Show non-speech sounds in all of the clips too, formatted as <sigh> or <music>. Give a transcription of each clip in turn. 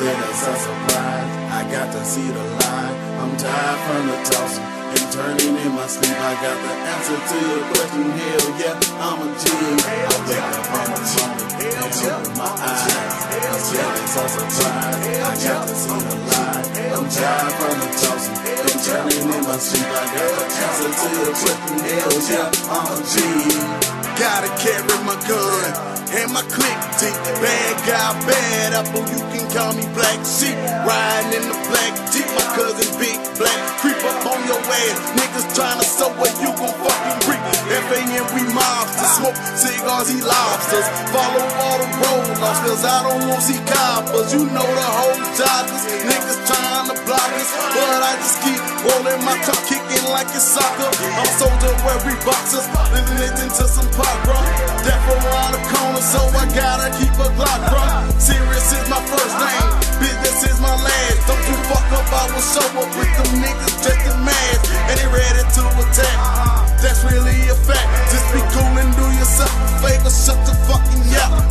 then it's a surprise. I got to see the line. I'm tired from the tossing and turning in my sleep. I got the answer to your question. Hell yeah, I'm a G. I wake up on the morning and open my eyes. I'm still it's a I'm a G. Gotta carry my gun and my click tick. Bad guy, bad apple, you can call me Black Sheep. Riding in the black Jeep, my cousin Big Black. Creep up on your ass, niggas tryna sew what you gon' fucking reap. FAN, we mobsters, smoke cigars, eat lobsters. Follow all the roll-offs, cause I don't want to see coppers. You know the joggers, niggas tryna block us, but I just keep rolling my top, kicking like it's soccer. I'm a soldier where we boxers, living into some pop, bro. Death around the corner, so I gotta keep a Glock, bro. Serious is my first name, business is my last. Don't you fuck up, I will show up with them niggas dressed in masks, and they ready to attack. That's really a fact. Just be cool and do yourself a favor. Shut the fucking yap.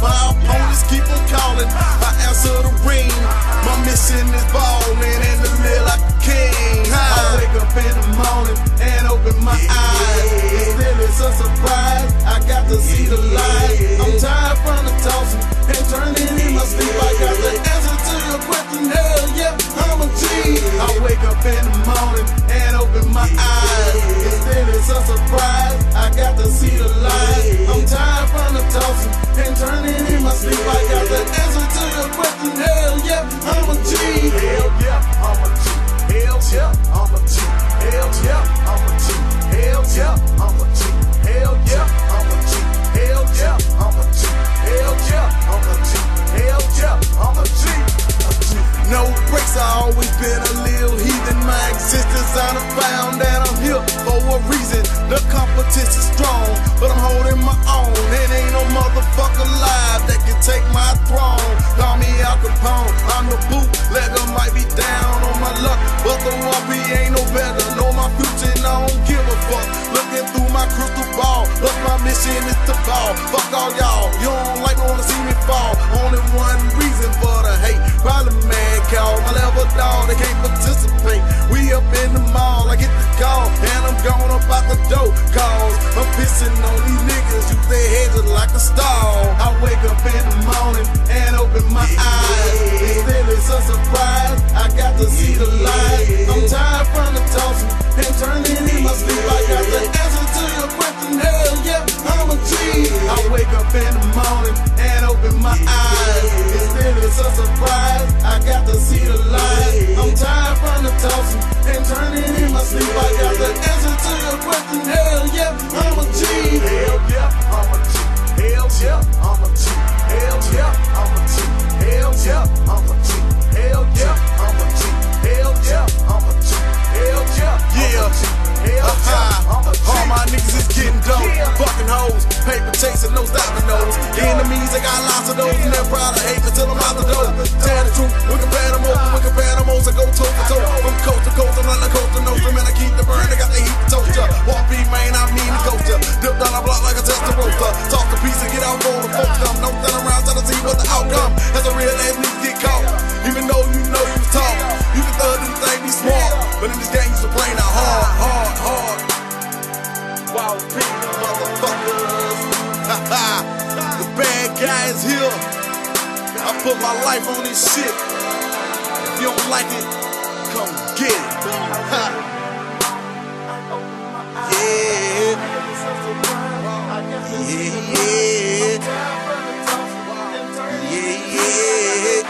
My mission is balling and to live like a king. I wake up in the morning and open my eyes. And still it's a surprise. I got to see the light. I'm tired from the tossing and turning in my sleep. I got the answer to your question. Hell yeah, I'm a G. I wake up in the morning and open my eyes. And still it's a surprise. A reason. The competition's strong, but I'm holding my own. It ain't no motherfucker alive that can take my throne. Call me Al Capone, I'm the bootlegger, might be down on my luck, but the WAP ain't no better. Know my future, and I don't give a fuck. Looking through my crystal ball, look, my mission is to ball. Fuck all y'all, you don't like wanna see me fall. Heads just like a stall. I wake up in the morning and open my eyes. And still it's a surprise, I got to see the light. I'm tired from the tossing and turning in my sleep. I got the answer to your question, hell yeah, I'm a G. I wake up in the morning and open my eyes. And still it's a surprise, I got to see the light. I'm tired from the tossing and turning in my sleep. I got the answer to your question, hell yeah, I'm a G. Hell yeah, I'm a G. Yeah, I'm a G. Hell yeah, I'm a G. Hell yeah, I'm a G. Hell yeah, I'm a G. Hell yeah, I'm a G. Hell yeah, yeah. Hell yeah, I'm a G. Uh-huh. All my niggas is getting dope, fucking hoes, paper chasing, no stopping those. Enemies, they got lots of those, and they're proud of hate until I'm out the door. Tell the truth, we compare People, motherfuckers. <laughs> The bad guy is here. I put my life on this shit. If you don't like it, come get it. <laughs> Yeah. Yeah, yeah. Yeah, yeah.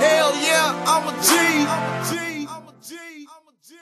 Hell yeah, I'm a G. I'm a G. I'm a G.